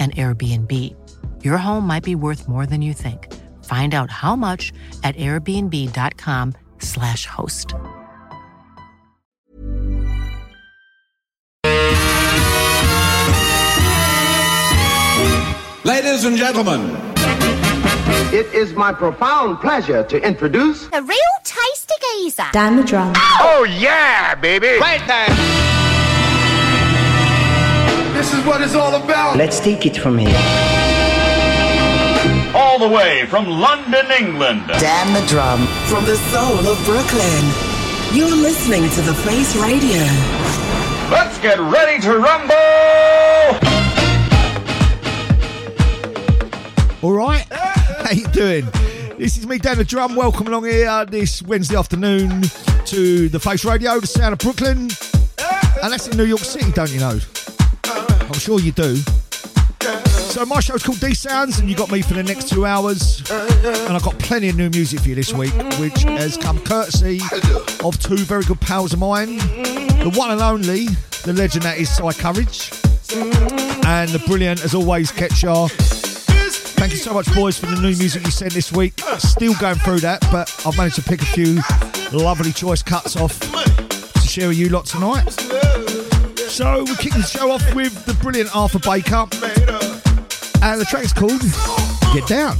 an Airbnb. Your home might be worth more than you think. Find out how much at airbnb.com/slash host. Ladies and gentlemen, It is my profound pleasure to introduce A real tasty geezer. Dan the drum. Oh yeah, baby! Right there. This is what it's all about. Let's take it from here. all the way from London, England. Dan the drum. From the soul of Brooklyn, you're listening to The Face Radio. Let's get ready to rumble! All right, how you doing? This is me, Dan the Drum. Welcome along here this Wednesday afternoon to the Face Radio, the sound of Brooklyn, and that's in New York City, don't you know? I'm sure you do. So my show's called These Sounds, and you got me for the next two hours, and I've got plenty of new music for you this week, which has come courtesy of two very good pals of mine, the one and only, the legend that is Cy Courage, and the brilliant, as always, Ketchar. Thank you so much, boys, for the new music you sent this week. Still going through that, but I've managed to pick a few lovely choice cuts off to share with you lot tonight. So we're kicking the show off with the brilliant Arthur Baker, and the track's called Get Down.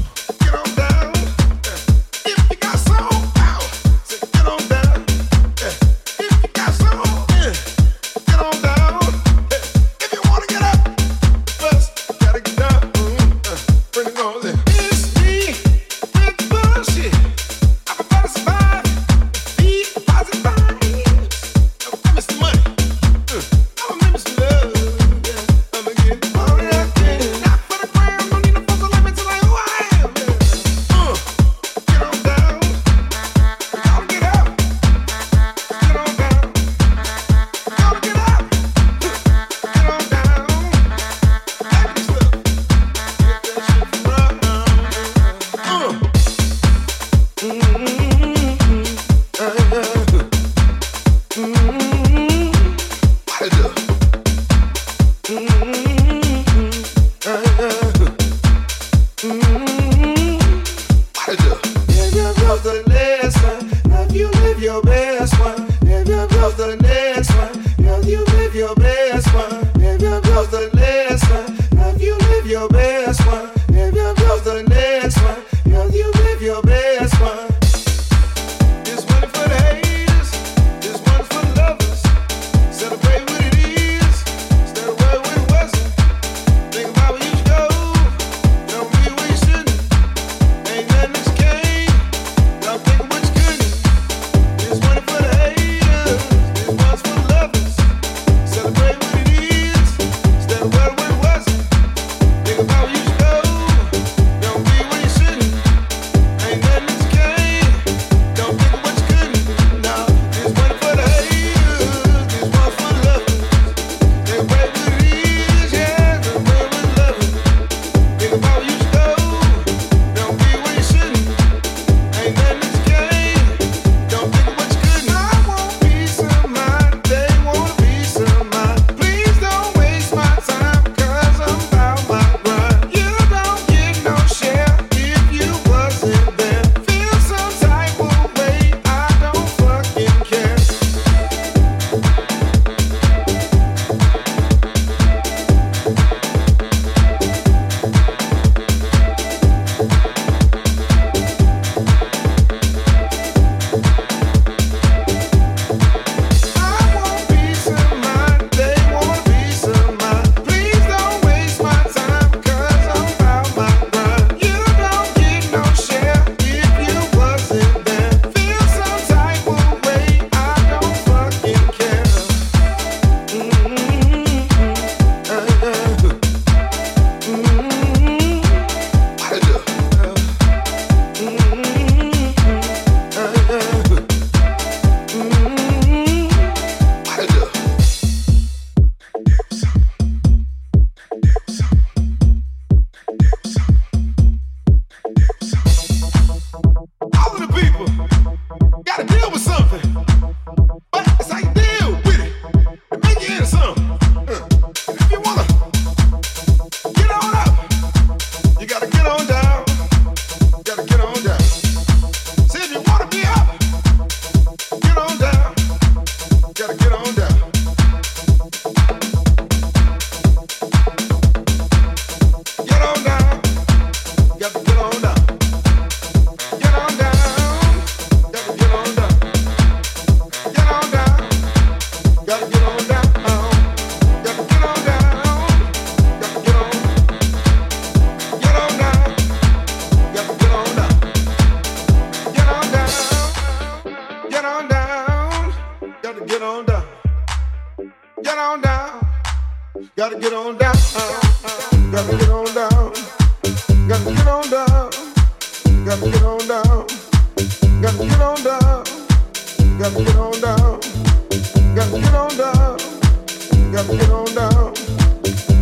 Gotta get on down.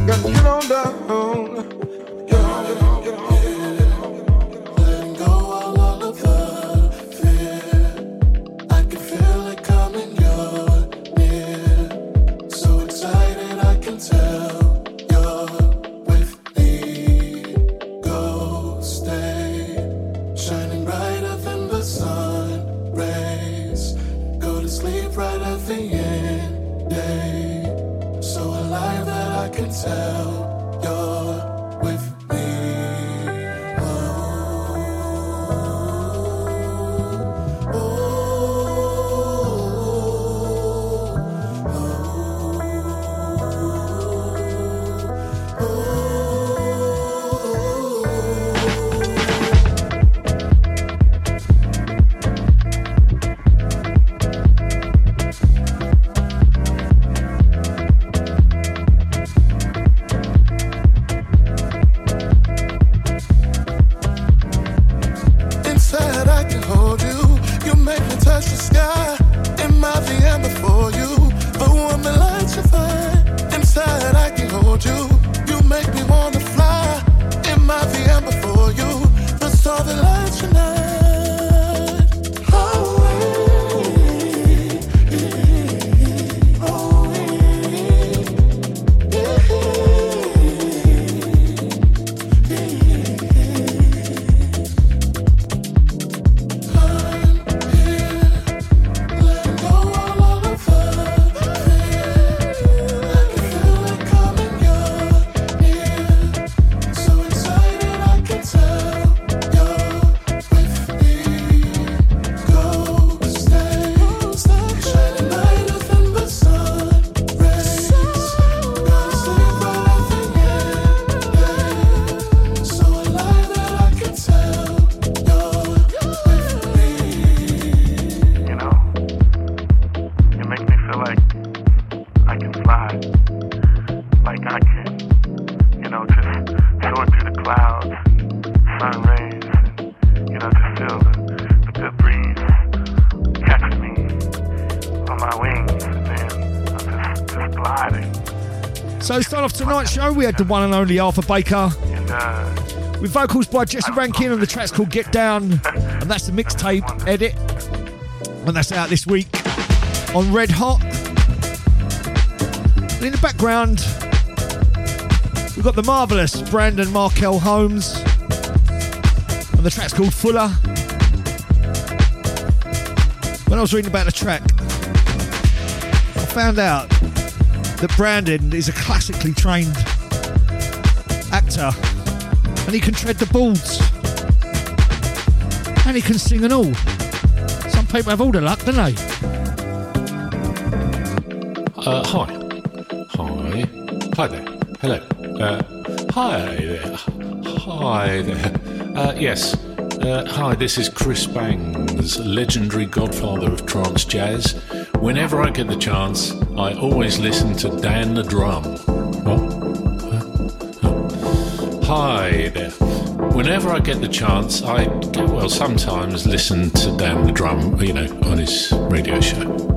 Gotta get on down. Show, we had the one and only Arthur Baker. And, With vocals by Jesse Rankin, and the track's called Get Down. And that's the mixtape edit. And that's out this week on Red Hot. And in the background, we've got the marvellous Brandon Markell Holmes. And the track's called Fuller. When I was reading about the track, I found out that Brandon is a classically trained and he can tread the boards and he can sing and all. Some people have all the luck, don't they? Uh, hi. Hi. Hi there. Hello. Uh, hi there. Hi there. Uh, yes. Uh, hi, this is Chris Bangs, legendary godfather of trance jazz. Whenever I get the chance, I always listen to Dan the Drum. Hi there. Whenever I get the chance, I, well, sometimes listen to Dan the Drum, you know, on his radio show.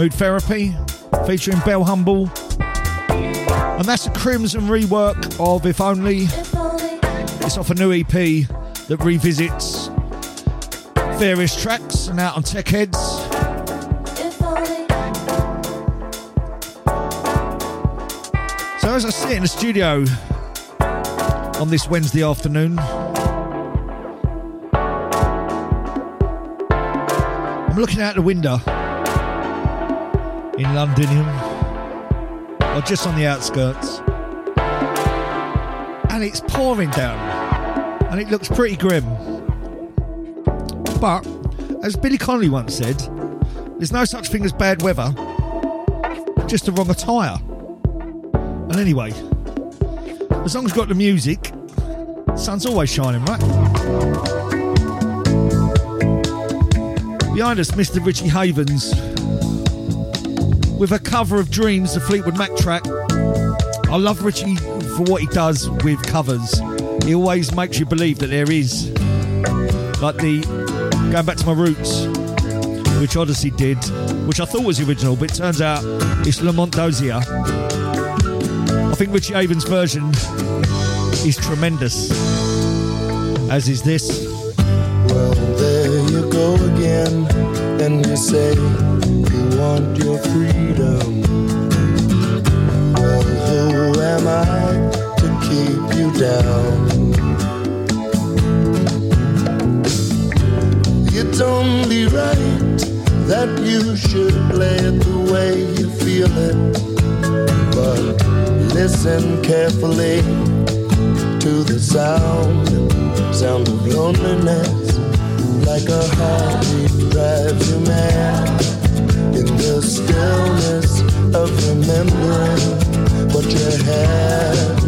Mood Therapy, featuring Belle Humble. And that's a Crimson rework of If Only. It's off a new EP that revisits various tracks and out on Tech Heads. So as I sit in the studio on this Wednesday afternoon, I'm looking out the window in Londinium, or just on the outskirts, and it's pouring down, and it looks pretty grim. But, as Billy Connolly once said, there's no such thing as bad weather, just the wrong attire. And anyway, as long as you've got the music, sun's always shining, right? Behind us, Mr. Richie Havens with a cover of Dreams, the Fleetwood Mac track. I love Richie for what he does with covers. He always makes you believe that there is, like the going back to my roots, which Odyssey did, which I thought was the original, but it turns out it's Lamont Dozier. I think Richie Havens' version is tremendous, as is this. Well, there you go again, and you say want your freedom. Well, who am I to keep you down? It's only right that you should play it the way you feel it. But listen carefully to the sound, sound of loneliness, like a heartbeat drives you mad. In the stillness of remembering what you had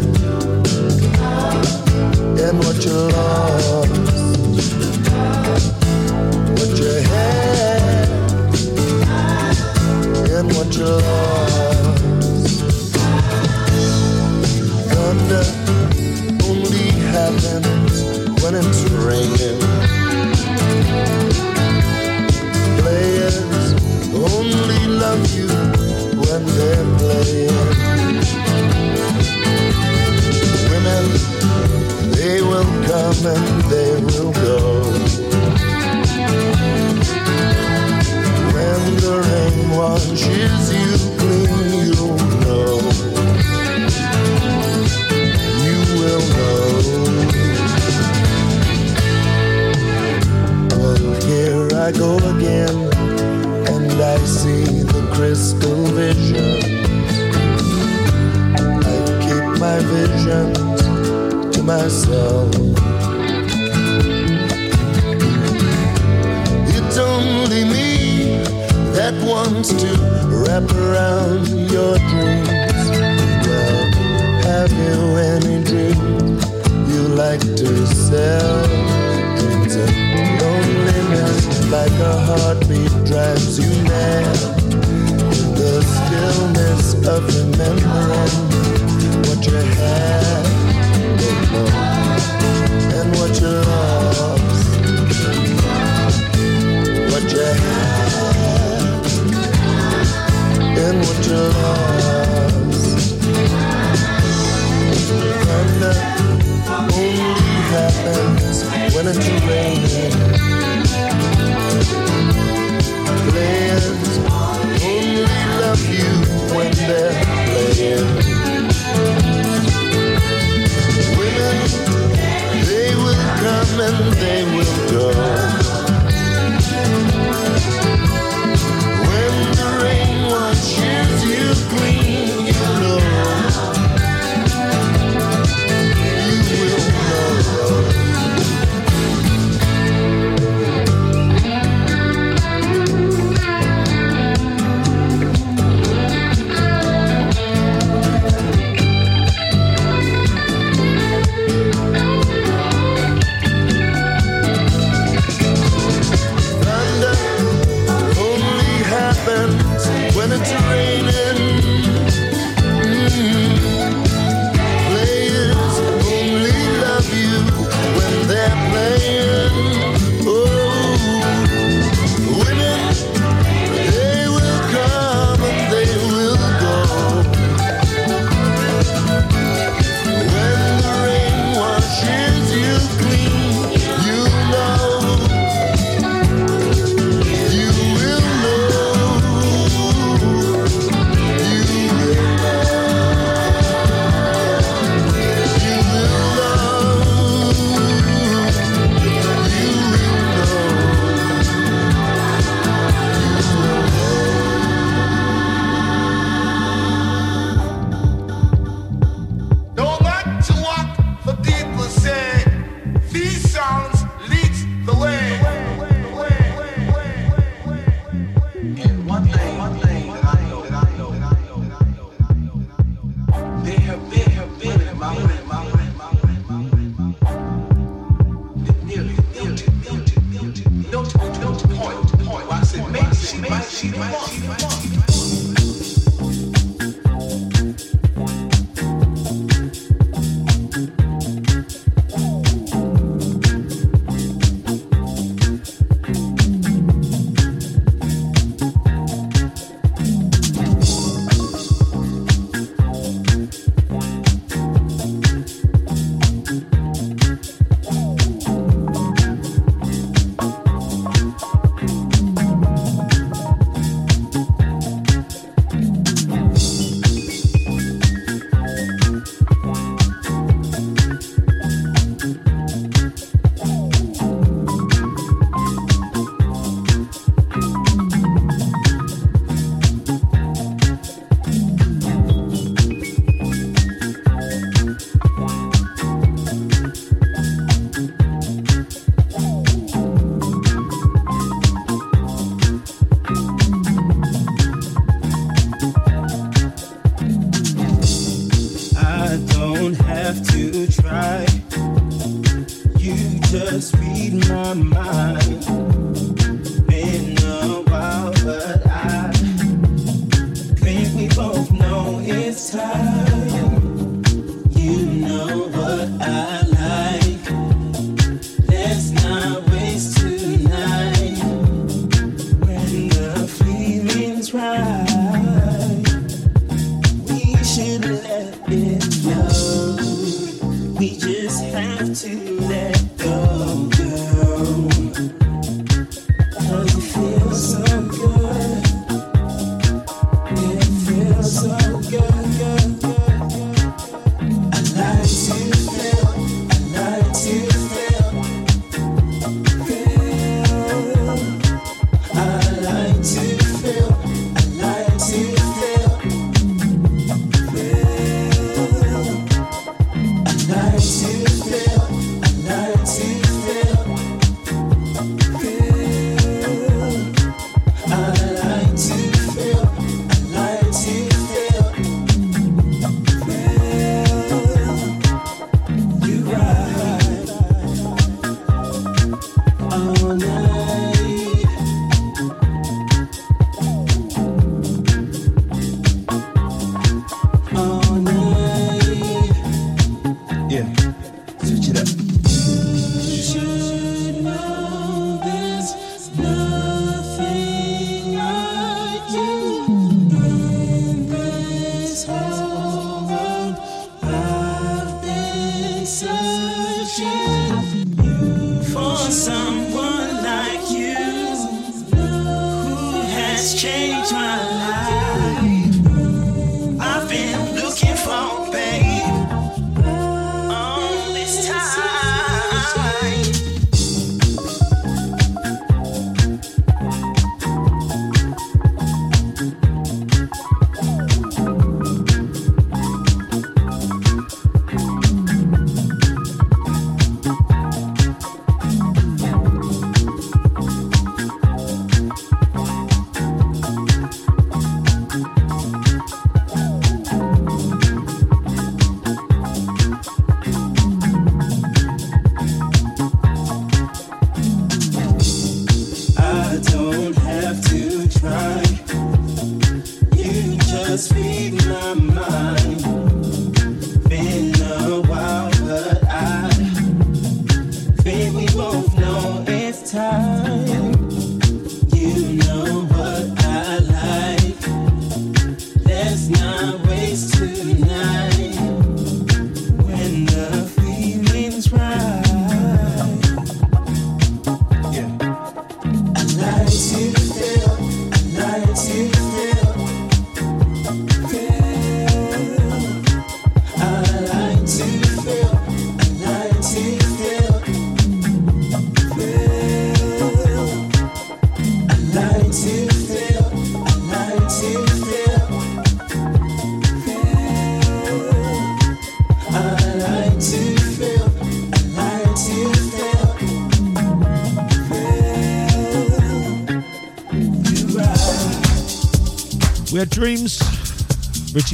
I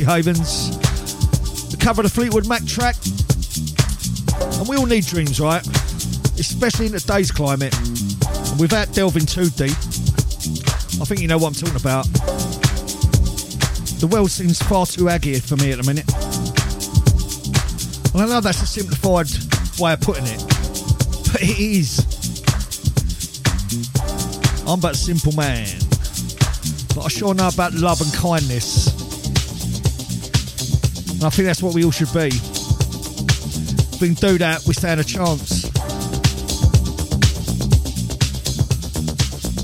Havens, the cover of the Fleetwood Mac track. And we all need dreams, right? Especially in today's climate. And without delving too deep, I think you know what I'm talking about. The world seems far too aggy for me at the minute. Well, I know that's a simplified way of putting it, but it is. I'm but a simple man, but I sure know about love and kindness. And I think that's what we all should be. If we can do that, we stand a chance.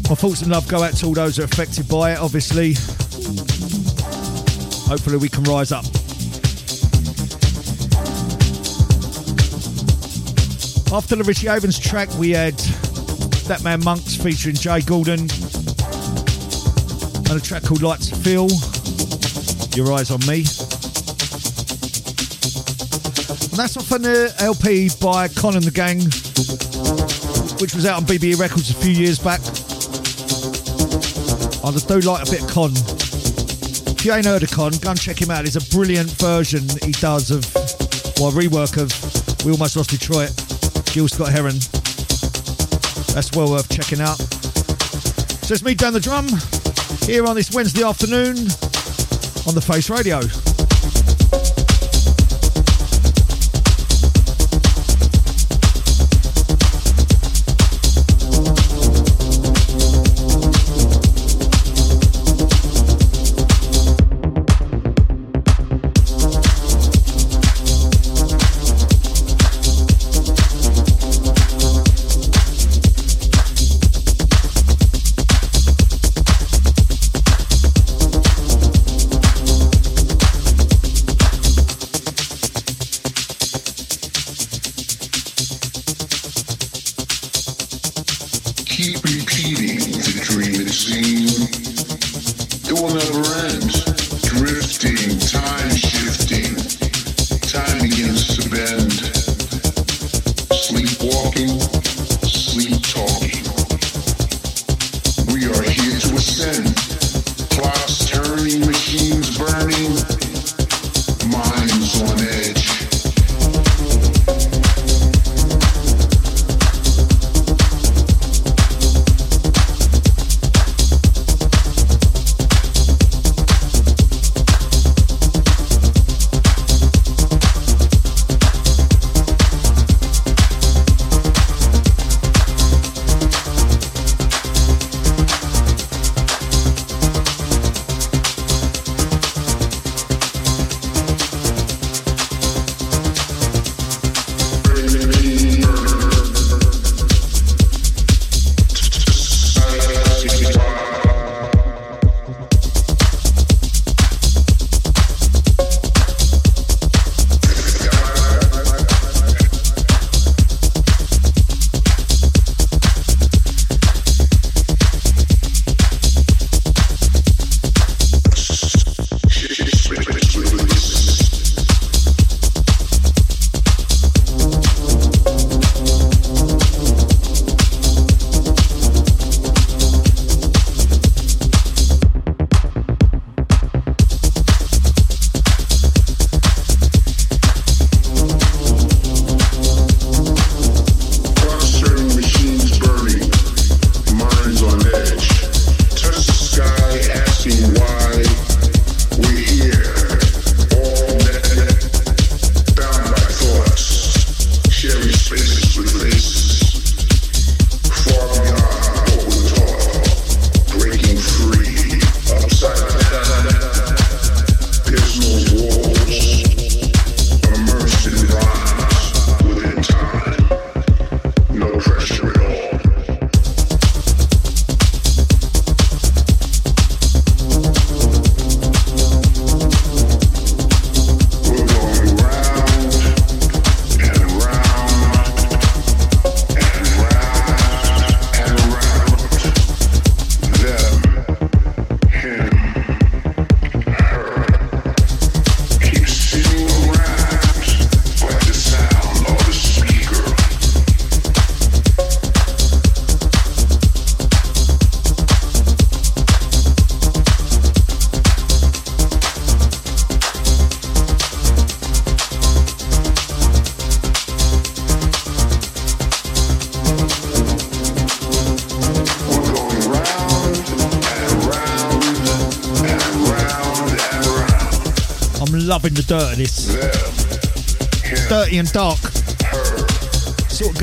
My thoughts and love go out to all those who are affected by it, obviously. Hopefully, we can rise up. After the Richie Havens track, we had That Man Monks featuring Jay Gordon and a track called Lights Feel. Your Eyes on Me. And that's off on the uh, LP by Kon and the Gang, which was out on BBE Records a few years back. I just do like a bit of Kon. If you ain't heard of Kon, go and check him out. It's a brilliant version he does of, well, rework of We Almost Lost Detroit, Gil Scott Heron. That's well worth checking out. So it's me, Dan the Drum, here on this Wednesday afternoon on the Face Radio.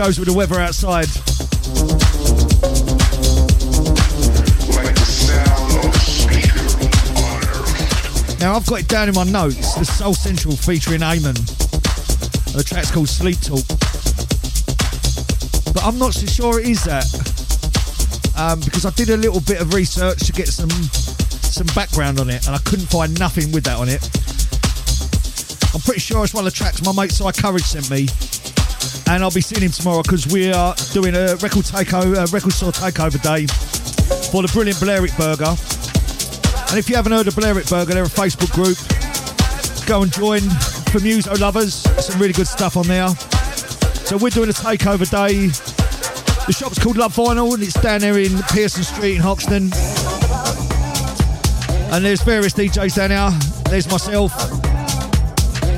Goes with the weather outside. Now I've got it down in my notes. The Soul Central featuring Eamon. The track's called Sleep Talk. But I'm not so sure it is that. Um, because I did a little bit of research to get some some background on it and I couldn't find nothing with that on it. I'm pretty sure it's one of the tracks my mate Cy Courage sent me. And I'll be seeing him tomorrow because we are doing a record takeover, uh, record store takeover day for the brilliant Blarick Burger. And if you haven't heard of Blarick Burger, they're a Facebook group. Go and join for Muso lovers. Some really good stuff on there. So we're doing a takeover day. The shop's called Love Vinyl and it's down there in Pearson Street in Hoxton. And there's various DJs down there. There's myself,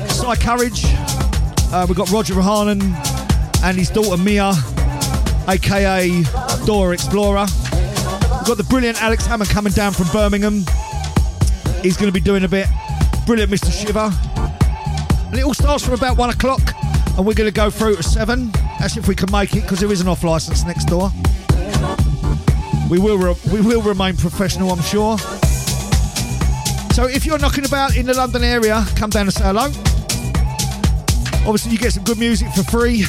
Cy Courage. Uh, we've got Roger Rahanen and his daughter Mia, aka Dora Explorer. We've got the brilliant Alex Hammond coming down from Birmingham. He's going to be doing a bit. Brilliant Mr. Shiver. And it all starts from about one o'clock, and we're going to go through to seven. That's if we can make it, because there is an off license next door. We will re- we will remain professional, I'm sure. So if you're knocking about in the London area, come down and say hello. Obviously, you get some good music for free.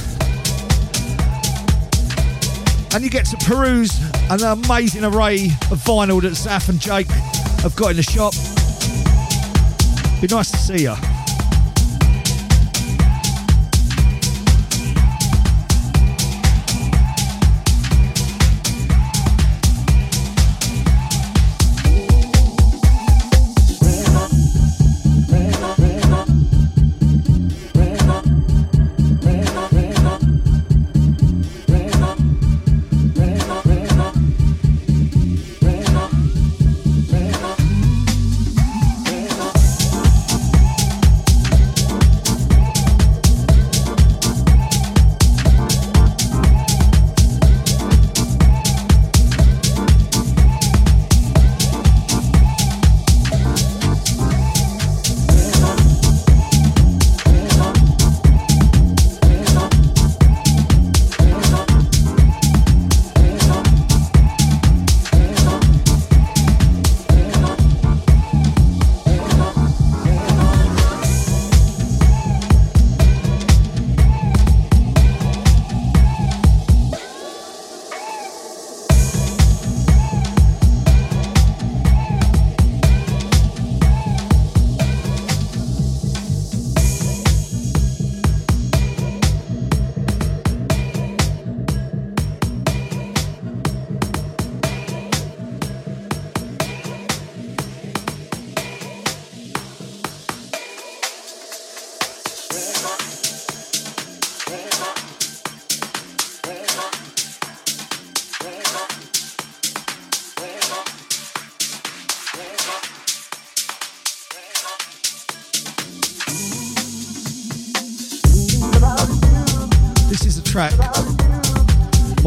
And you get to peruse an amazing array of vinyl that Zaf and Jake have got in the shop. Be nice to see you.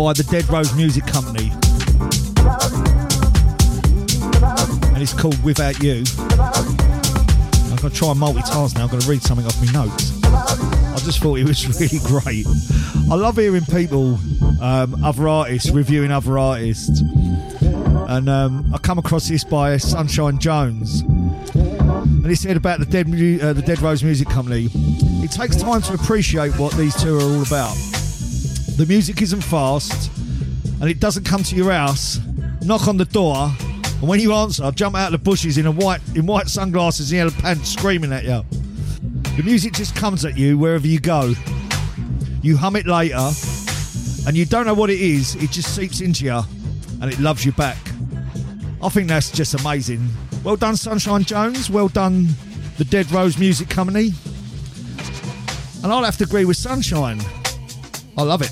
By the Dead Rose Music Company. And it's called Without You. I'm going to try and multitask now. I'm going to read something off my notes. I just thought it was really great. I love hearing people, um, other artists, reviewing other artists. And um, I come across this by Sunshine Jones. And he said about the Dead, uh, the Dead Rose Music Company, it takes time to appreciate what these two are all about. The music isn't fast, and it doesn't come to your house, knock on the door, and when you answer, I'll jump out of the bushes in a white in white sunglasses and yellow pants, screaming at you. The music just comes at you wherever you go. You hum it later, and you don't know what it is. It just seeps into you, and it loves you back. I think that's just amazing. Well done, Sunshine Jones. Well done, the Dead Rose Music Company. And I'll have to agree with Sunshine. I love it.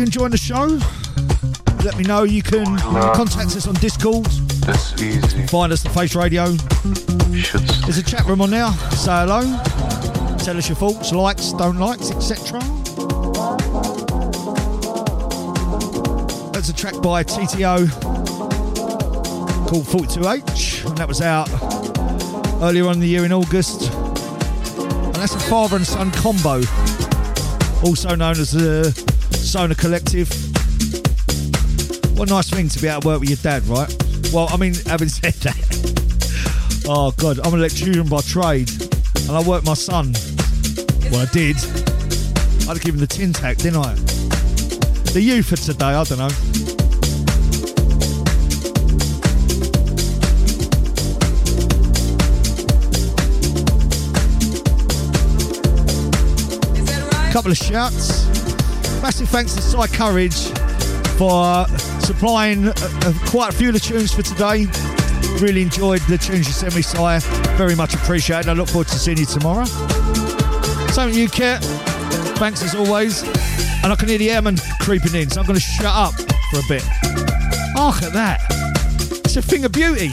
Well, I hope you're enjoying the show. Let me know. You can contact us on Discord. That's easy. Find us at Face Radio. There's a chat room on there. Say hello. Tell us your thoughts, likes, don't likes, etc. That's a track by TTO called 42H, and that was out earlier on in the year in August. And that's a father and son combo, also known as the Sona Collective. What a nice thing to be able to work with your dad, right? Well, I mean, having said that, oh God, I'm an electrician by trade, and I work my son. Well, I did. I'd have given the tin tack, didn't I? The youth of today, I don't know. Couple of shouts. Massive thanks to Cy Courage for supplying uh, uh, quite a few of the tunes for today. Really enjoyed the tunes you sent me, Cy. Very much appreciated. I look forward to seeing you tomorrow. Same to you, Kit. Thanks as always. And I can hear the airman creeping in, so I'm going to shut up for a bit. Oh, look at that. It's a thing of beauty.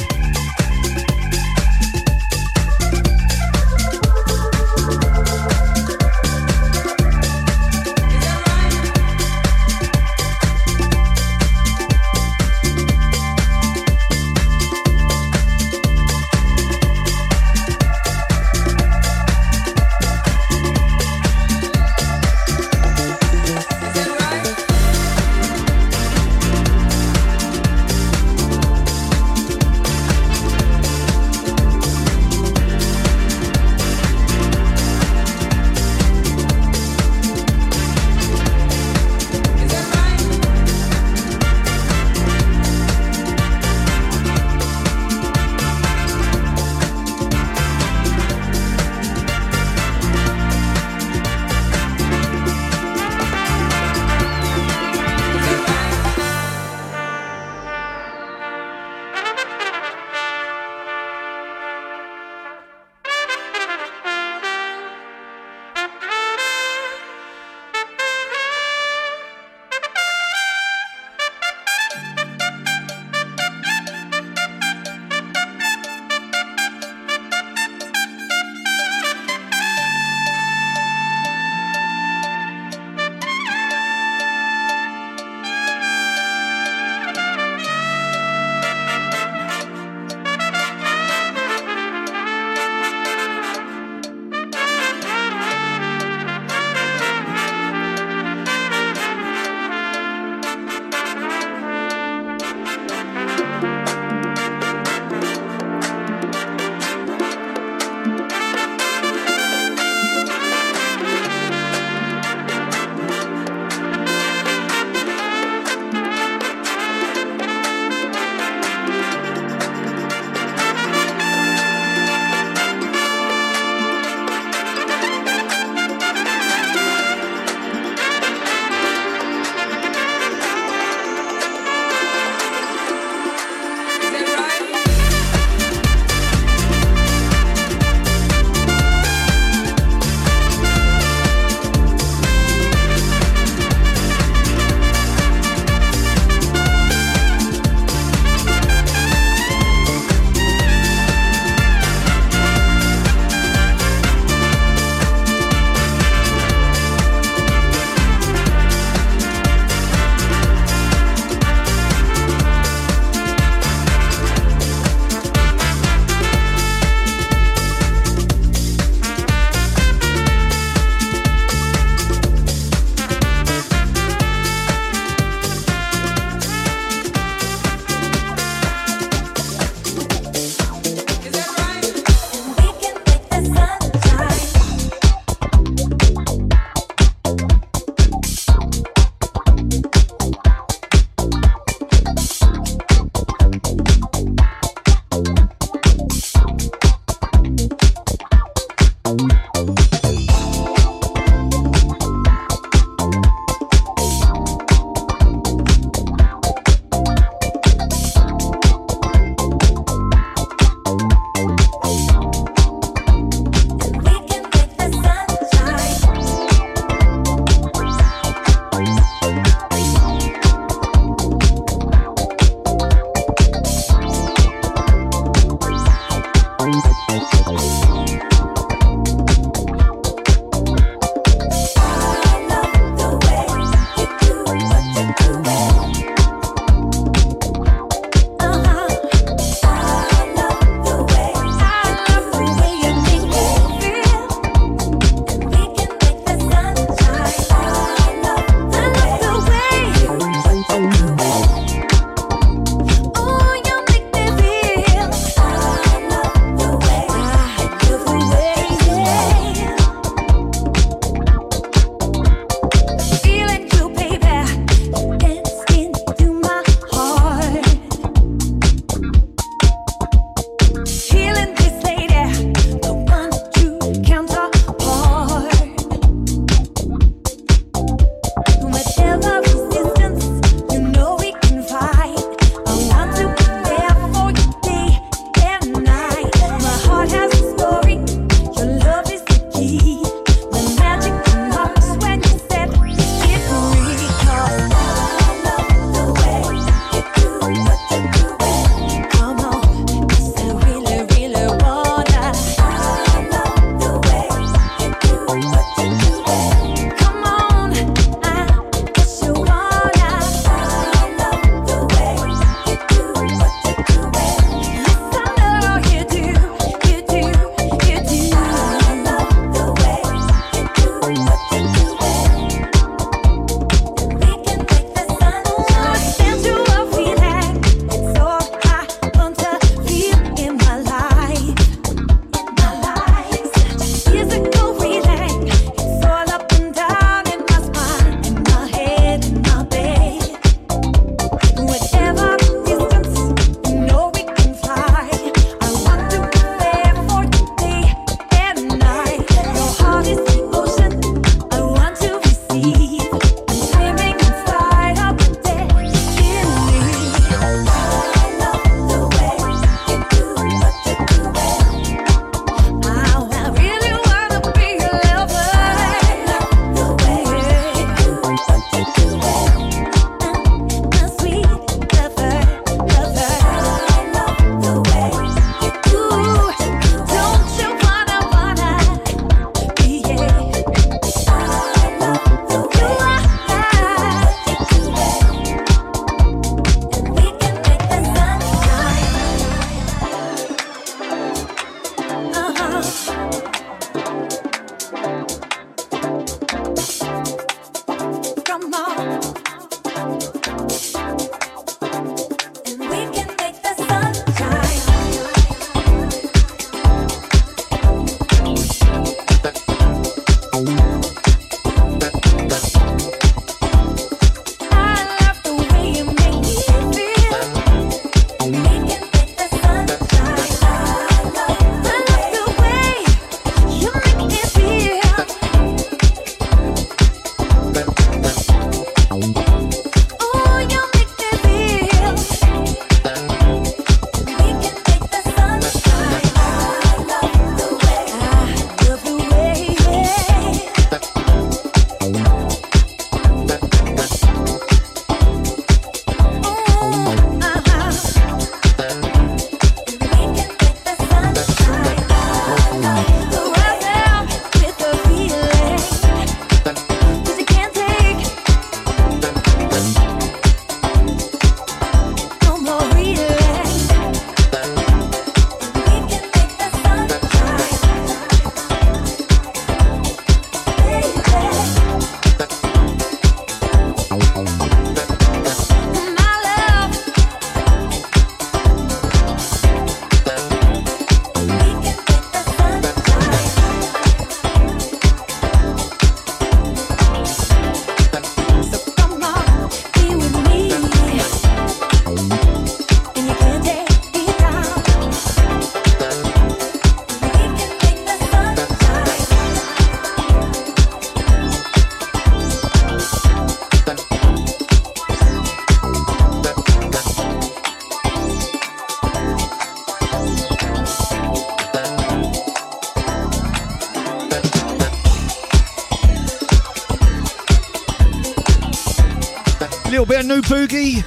New boogie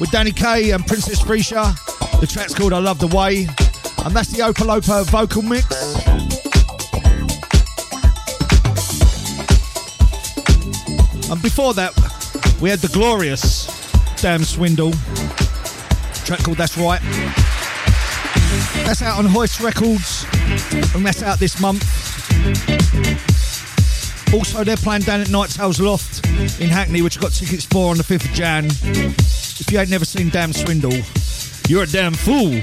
with Danny Kaye and Princess Freesia. The track's called I Love the Way, and that's the Opolopo vocal mix. And before that, we had the glorious Damn Swindle. Track called That's Right. That's out on Hoist Records, and that's out this month. Also, they're playing down at Night Tales Loft in Hackney, which I've got tickets for on the 5th of Jan. If you ain't never seen Damn Swindle, you're a damn fool.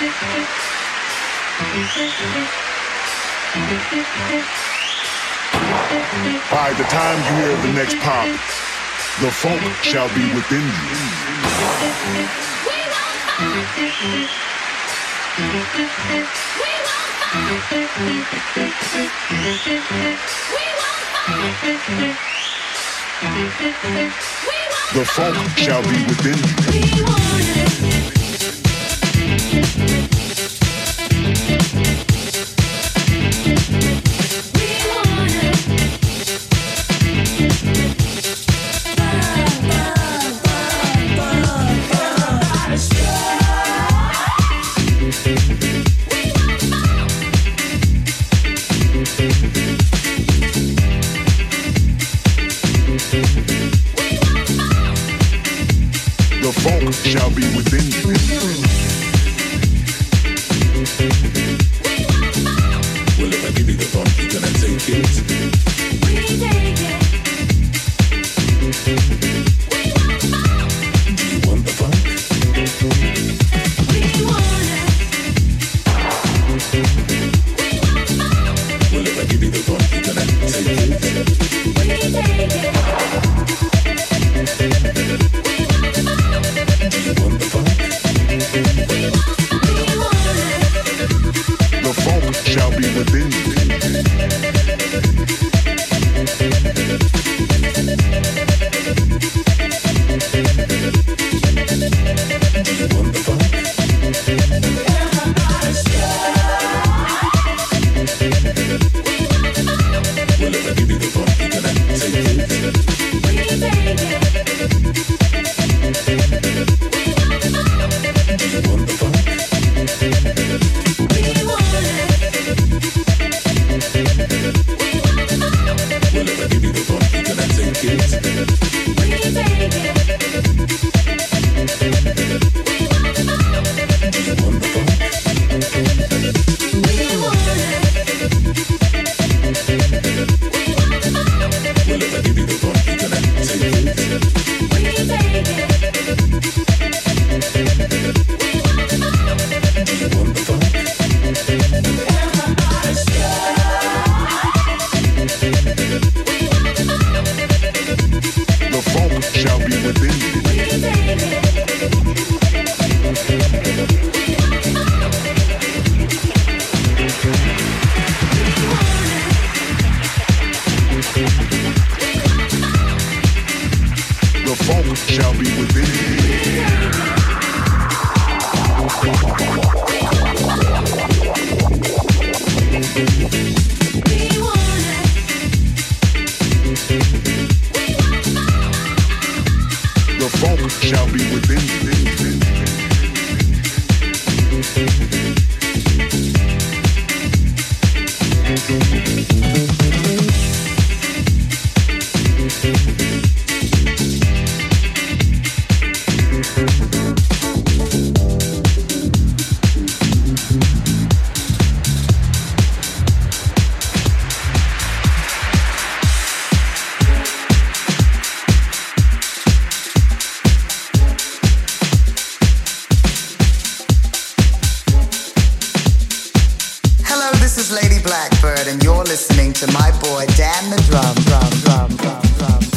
By the time you hear the next pop, the funk shall be within you. The funk shall be within you. Thank you. Blackbird, and you're listening to my boy Dan the Drum, Drum, Drum, Drum, Drum.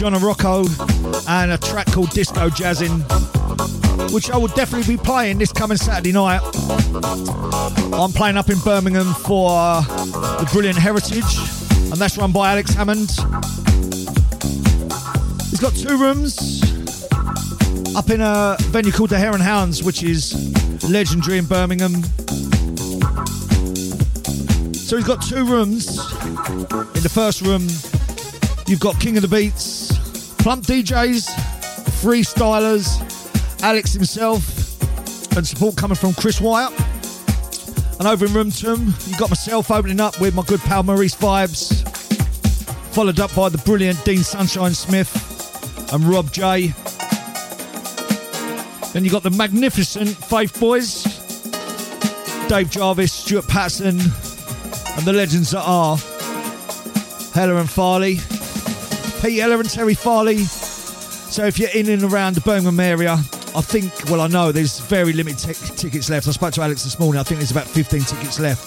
John and Rocco and a track called Disco Jazzin', which I will definitely be playing this coming Saturday night. I'm playing up in Birmingham for uh, the Brilliant Heritage, and that's run by Alex Hammond. He's got two rooms up in a venue called the Hare and Hounds, which is legendary in Birmingham. So he's got two rooms. In the first room, you've got King of the Beats, Plump DJs, freestylers, Alex himself, and support coming from Chris Wyatt. And over in room two, you've got myself opening up with my good pal Maurice Vibes, followed up by the brilliant Dean Sunshine Smith and Rob J. Then you've got the magnificent Faith Boys, Dave Jarvis, Stuart Patterson, and the legends that are Heller and Farley, Pete Heller and Terry Farley. So if you're in and around the Birmingham area, I think, well, I know there's very limited t- tickets left. I spoke to Alex this morning. I think there's about 15 tickets left.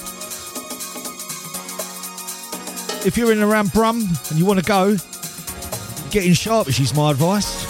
If you're in and around Brum and you want to go, get in sharpish is my advice.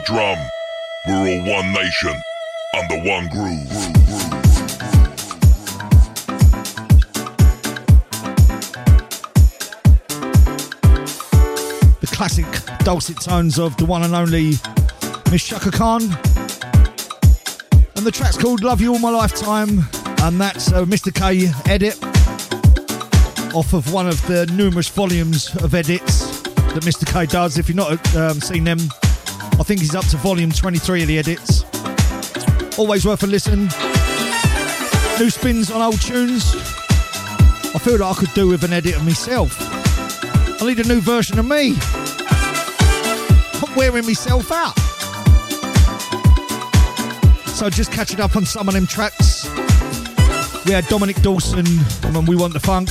The Drum. We're all one nation, under one groove. The classic dulcet tones of the one and only Miss Chaka Khan. And the track's called Love You All My Lifetime, and that's a Mr. K edit off of one of the numerous volumes of edits that Mr. K does. If you've not um, seen them, I think he's up to volume 23 of the edits. Always worth a listen. New spins on old tunes. I feel like I could do with an edit of myself. I need a new version of me. I'm wearing myself out. So just catching up on some of them tracks. We had Dominic Dawson and We Want the Funk.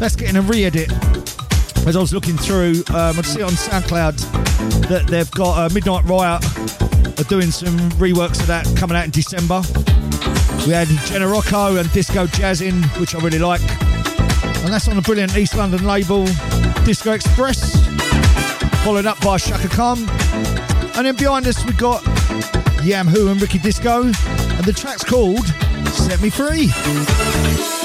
Let's get in a re-edit. As I was looking through, um, I'd see on SoundCloud that they've got uh, Midnight Riot are doing some reworks of that coming out in December. We had Jenna Rocco and Disco Jazzin, which I really like. And that's on the brilliant East London label Disco Express, followed up by Chaka Khan. And then behind us, we've got Yam and Ricky Disco, and the track's called Set Me Free.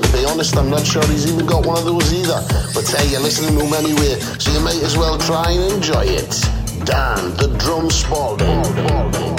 To be honest, I'm not sure he's even got one of those either. But hey, you're listening to him anyway, so you might as well try and enjoy it. Dan the Drum Spalding.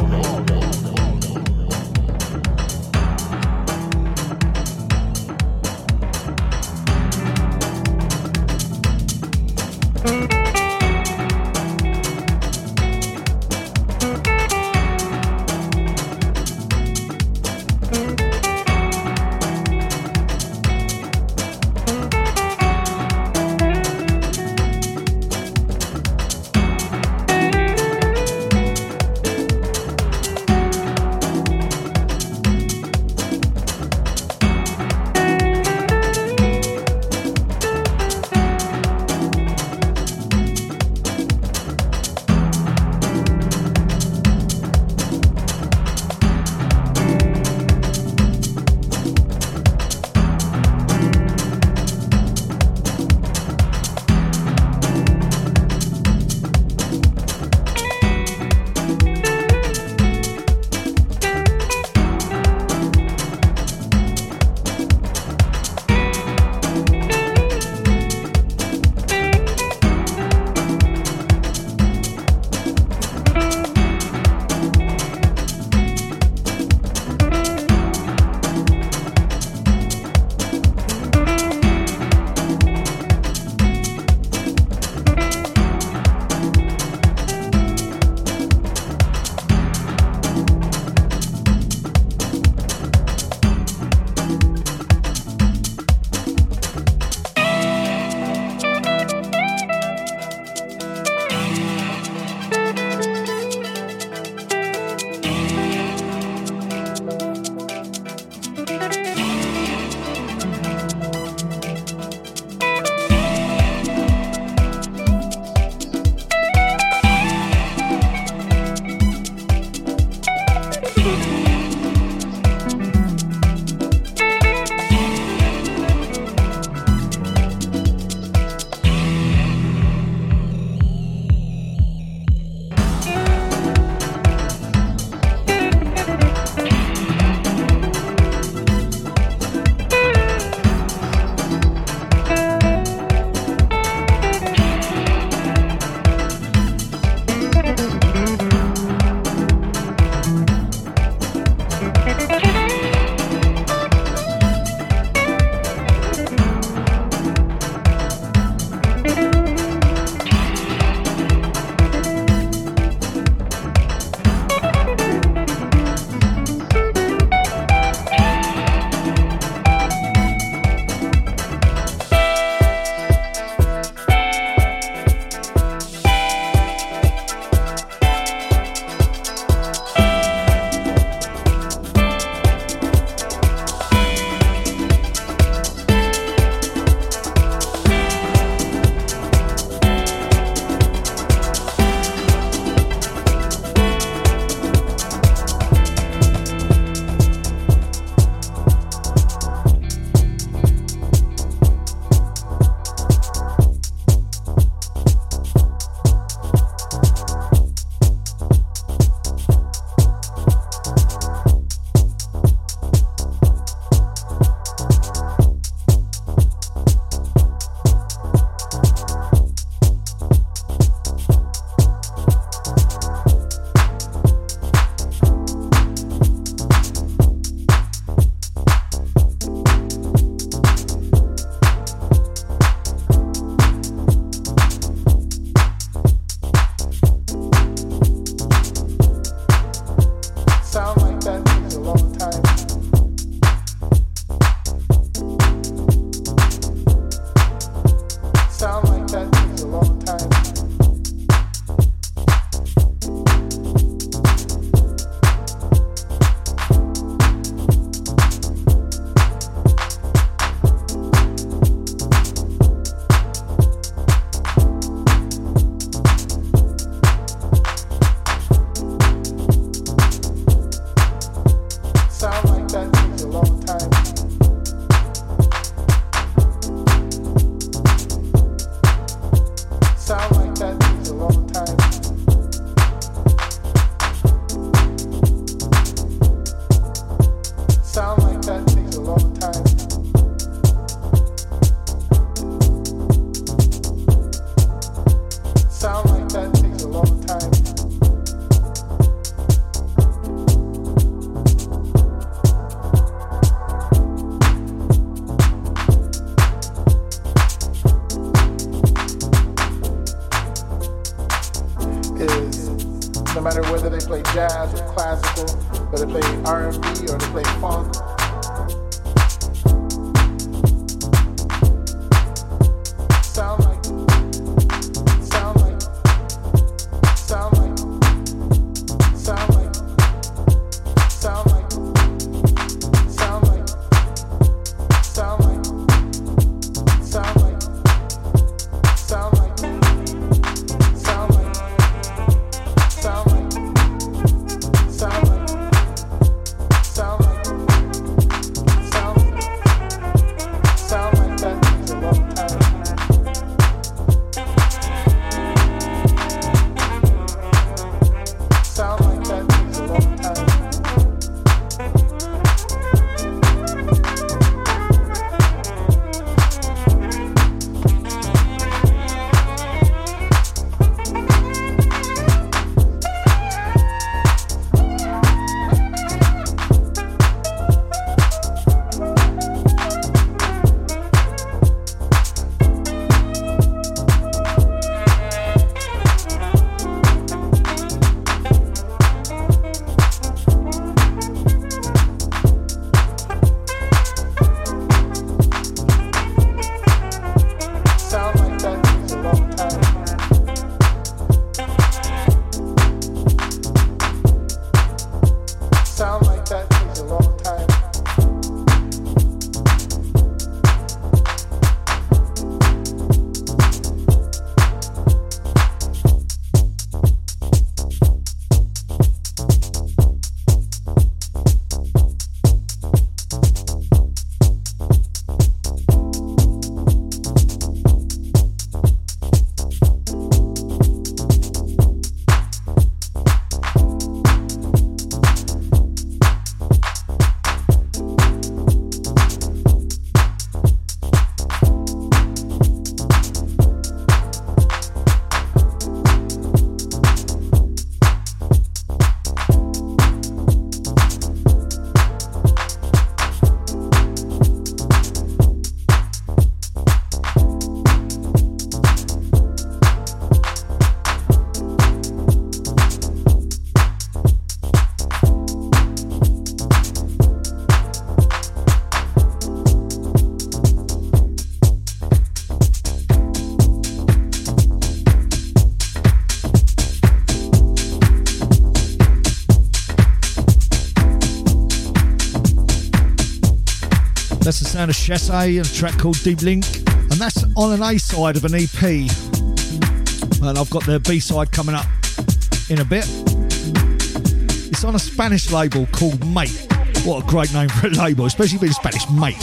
Sound of Chassé, a track called Deep Link, and that's on an A side of an EP. And I've got the B side coming up in a bit. It's on a Spanish label called Mate. What a great name for a label, especially being Spanish, Mate.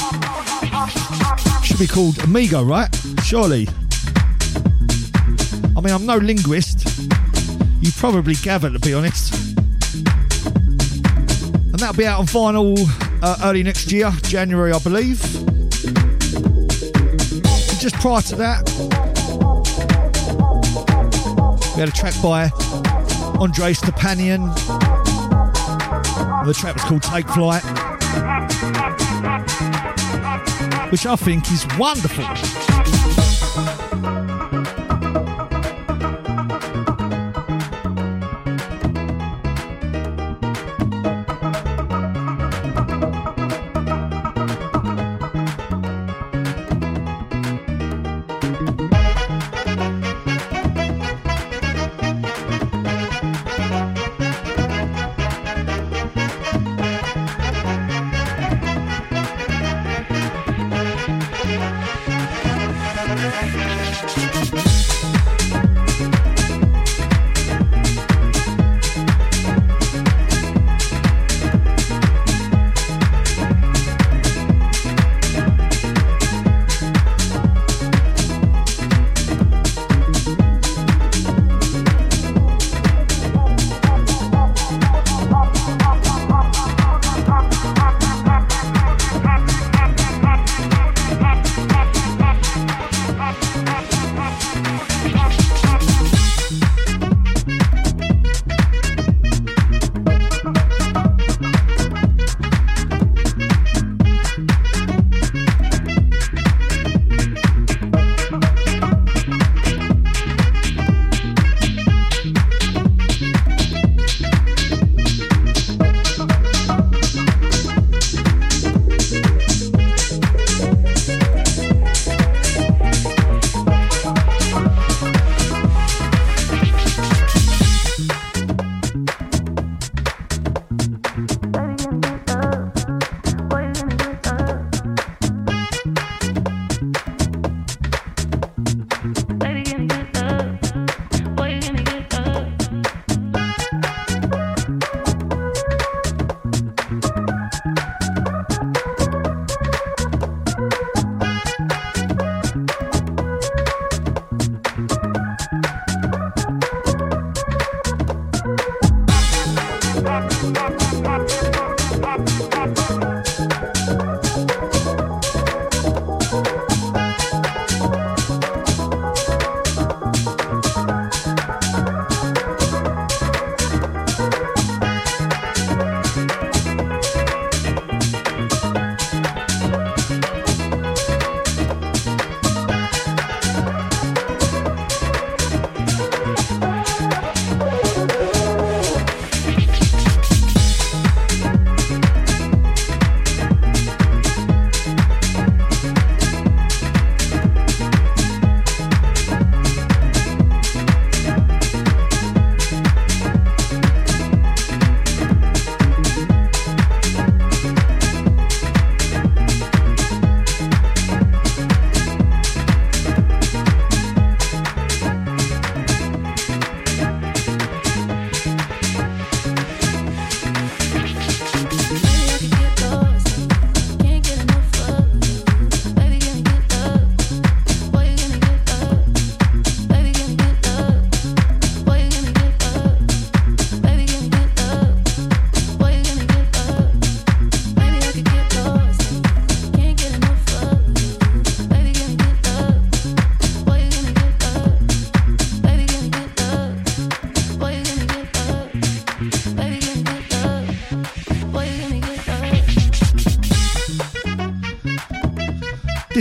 Should be called Amigo, right? Surely. I mean, I'm no linguist. You probably gather, to be honest. And that'll be out on vinyl uh, early next year, January, I believe. Just prior to that, we had a track by Andre Stepanian. The track was called Take Flight, which I think is wonderful.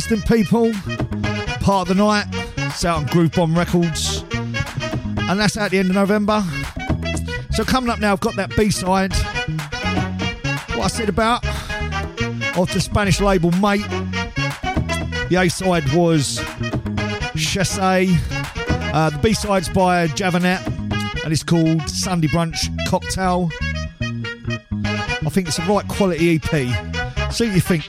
Distant People, Part of the Night. It's out on Groove Bomb Records. And that's out the end of November. So coming up now, I've got that B-side. What I said about of the Spanish label Mate. The A-side was Chasse. Uh, the B-side's by Javanet and it's called Sunday Brunch Cocktail. I think it's a right quality EP. See what you think.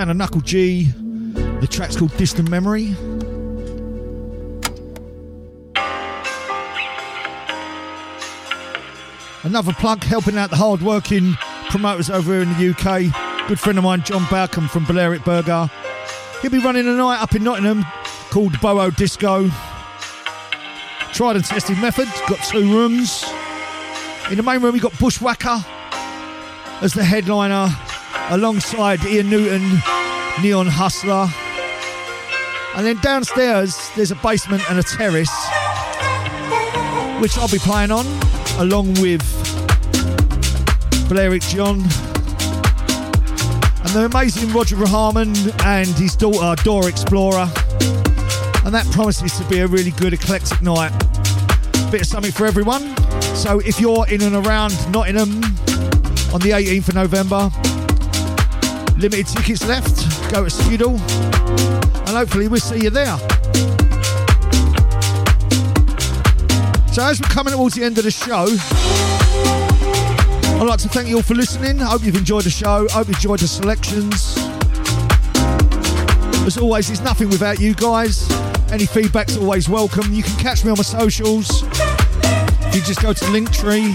Sound of Knuckle G. The track's called Distant Memory. Another plug helping out the hard-working promoters over here in the UK. Good friend of mine, John Balcom from Balearic Burger. He'll be running a night up in Nottingham called Boho Disco. Tried and tested method, got two rooms. In the main room, we got Bushwhacker as the headliner, alongside Ian Newton, Neon Hustler. And then downstairs, there's a basement and a terrace, which I'll be playing on, along with Balearic John and the amazing Roger Harmon and his daughter, Dora Explorer. And that promises to be a really good eclectic night. Bit of something for everyone. So if you're in and around Nottingham on the 18th of November, limited tickets left, go to Skiddle, and hopefully we'll see you there. So as we're coming towards the end of the show, I'd like to thank you all for listening. I hope you've enjoyed the show. I hope you enjoyed the selections. As always, it's nothing without you guys. Any feedback's always welcome. You can catch me on my socials. You just go to Linktree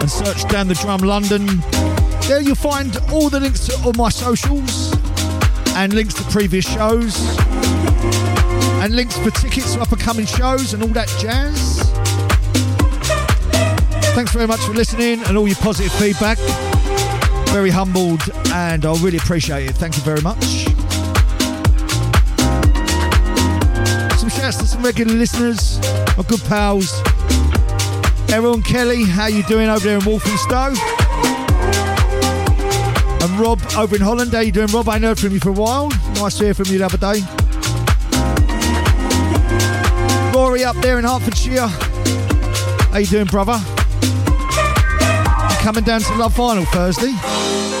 and search Dan The Drum London, there you'll find all the links to all my socials and links to previous shows and links for tickets to up and coming shows and all that jazz. Thanks very much for listening and all your positive feedback. Very humbled and I really appreciate it. Thank you very much. Some shouts to some regular listeners, my good pals. Errol and Kelly, how you doing over there in Walthamstow? And Rob over in Holland, how you doing Rob? I ain't heard from you for a while. Nice to hear from you the other day. Rory up there in Hertfordshire. How you doing, brother? Coming down to the Love Final Thursday?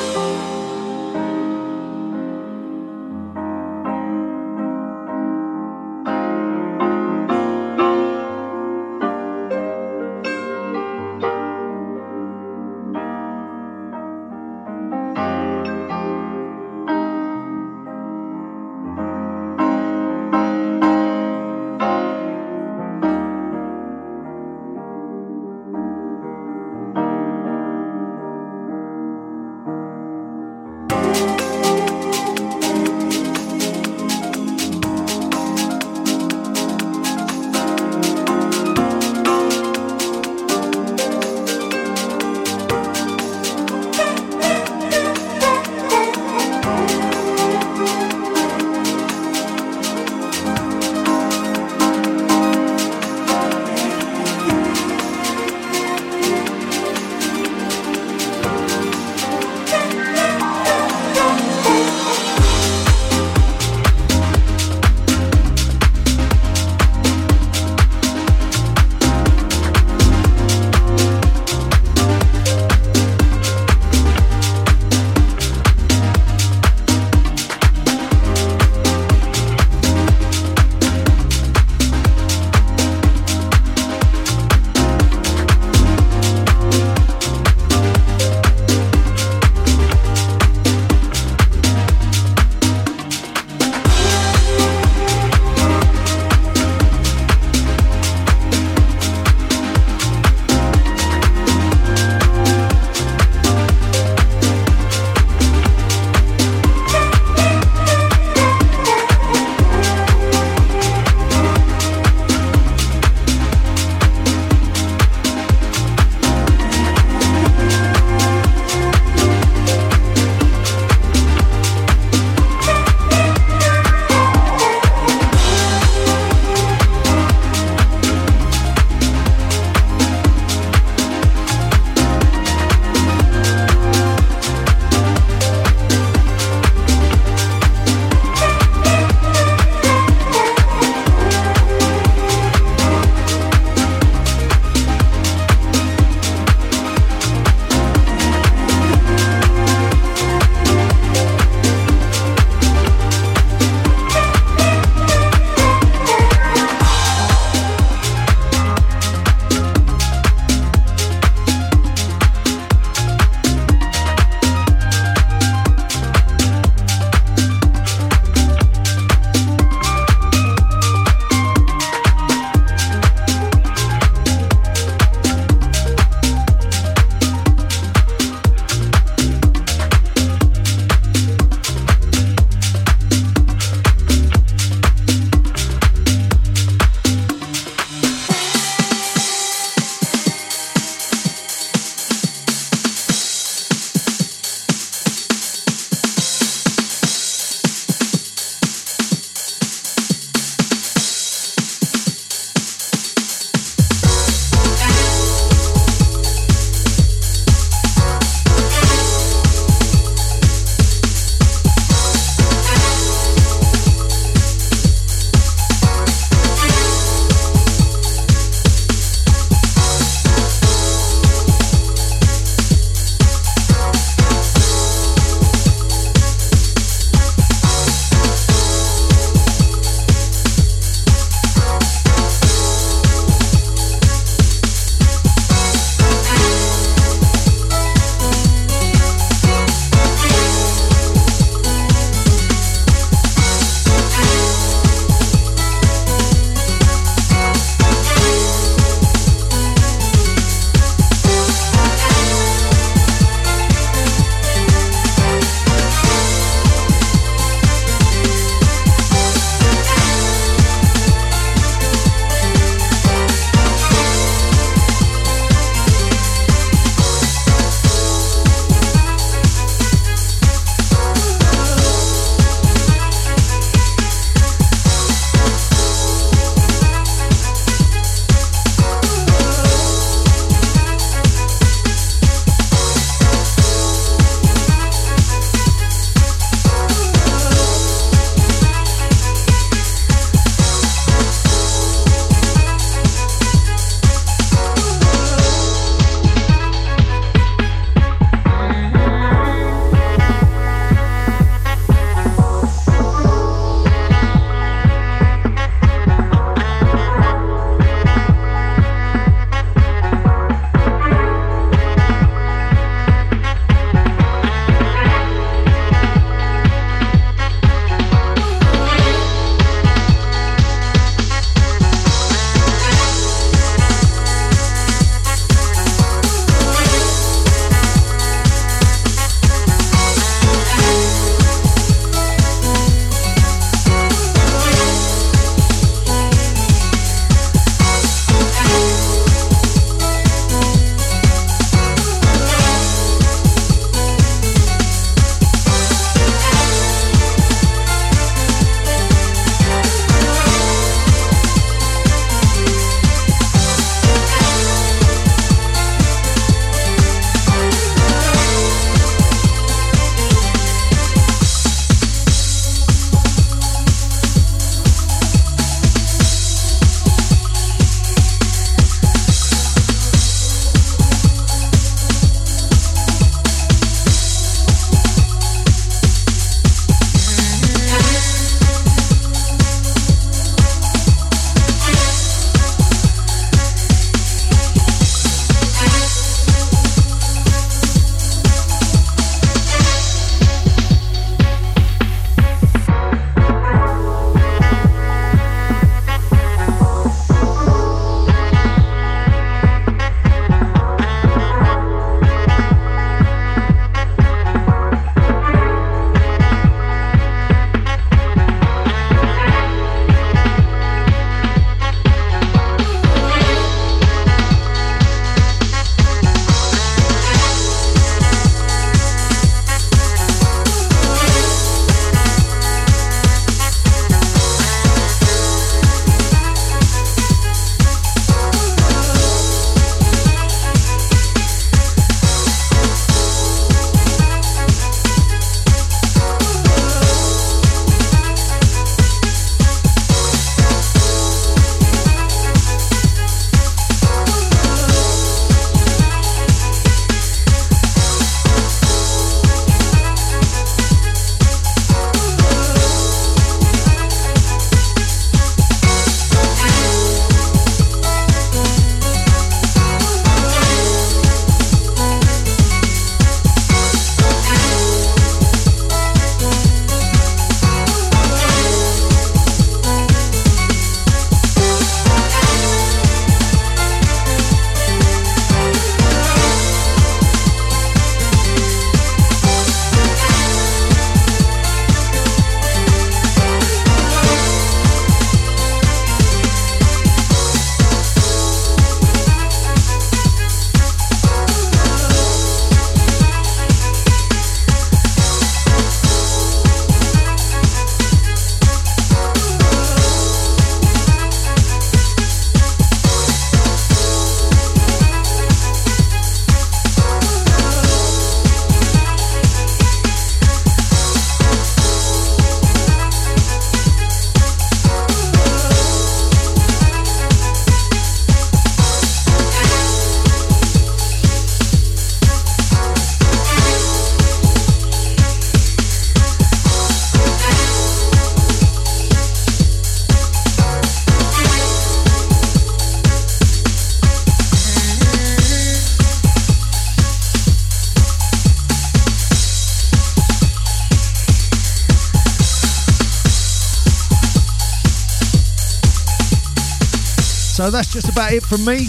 So that's just about it from me.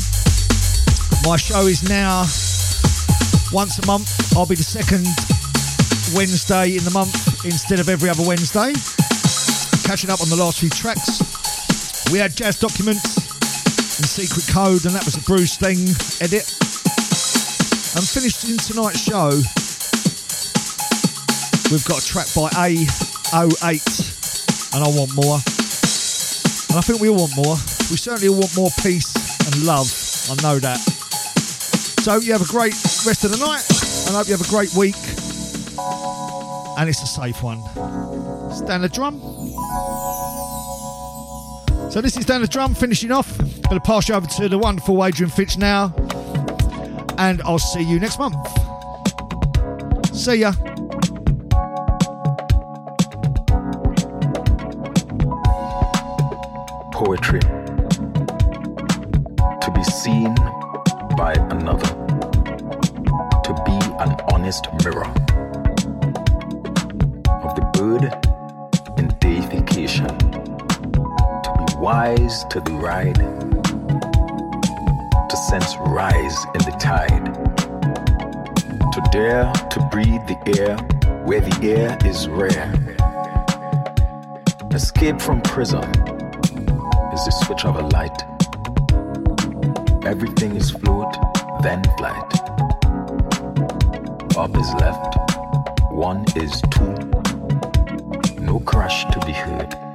My show is now once a month. I'll be the second Wednesday in the month instead of every other Wednesday. Catching up on the last few tracks. We had Jazz Documents and Secret Code, and that was a Bruce Thing edit. And finished in tonight's show, we've got a track by A08, and I Want More. And I think we all want more. We certainly all want more peace and love. I know that. So you have a great rest of the night, and I hope you have a great week. And it's a safe one. Stand the drum. So this is Dan The Drum, finishing off. To pass you over to the wonderful Adrian Fitch now, and I'll see you next month. See ya. Poetry. To the ride. To sense rise in the tide. To dare to breathe the air where the air is rare. Escape from prison is the switch of a light. Everything is float, then flight. Up is left, one is two. No crash to be heard.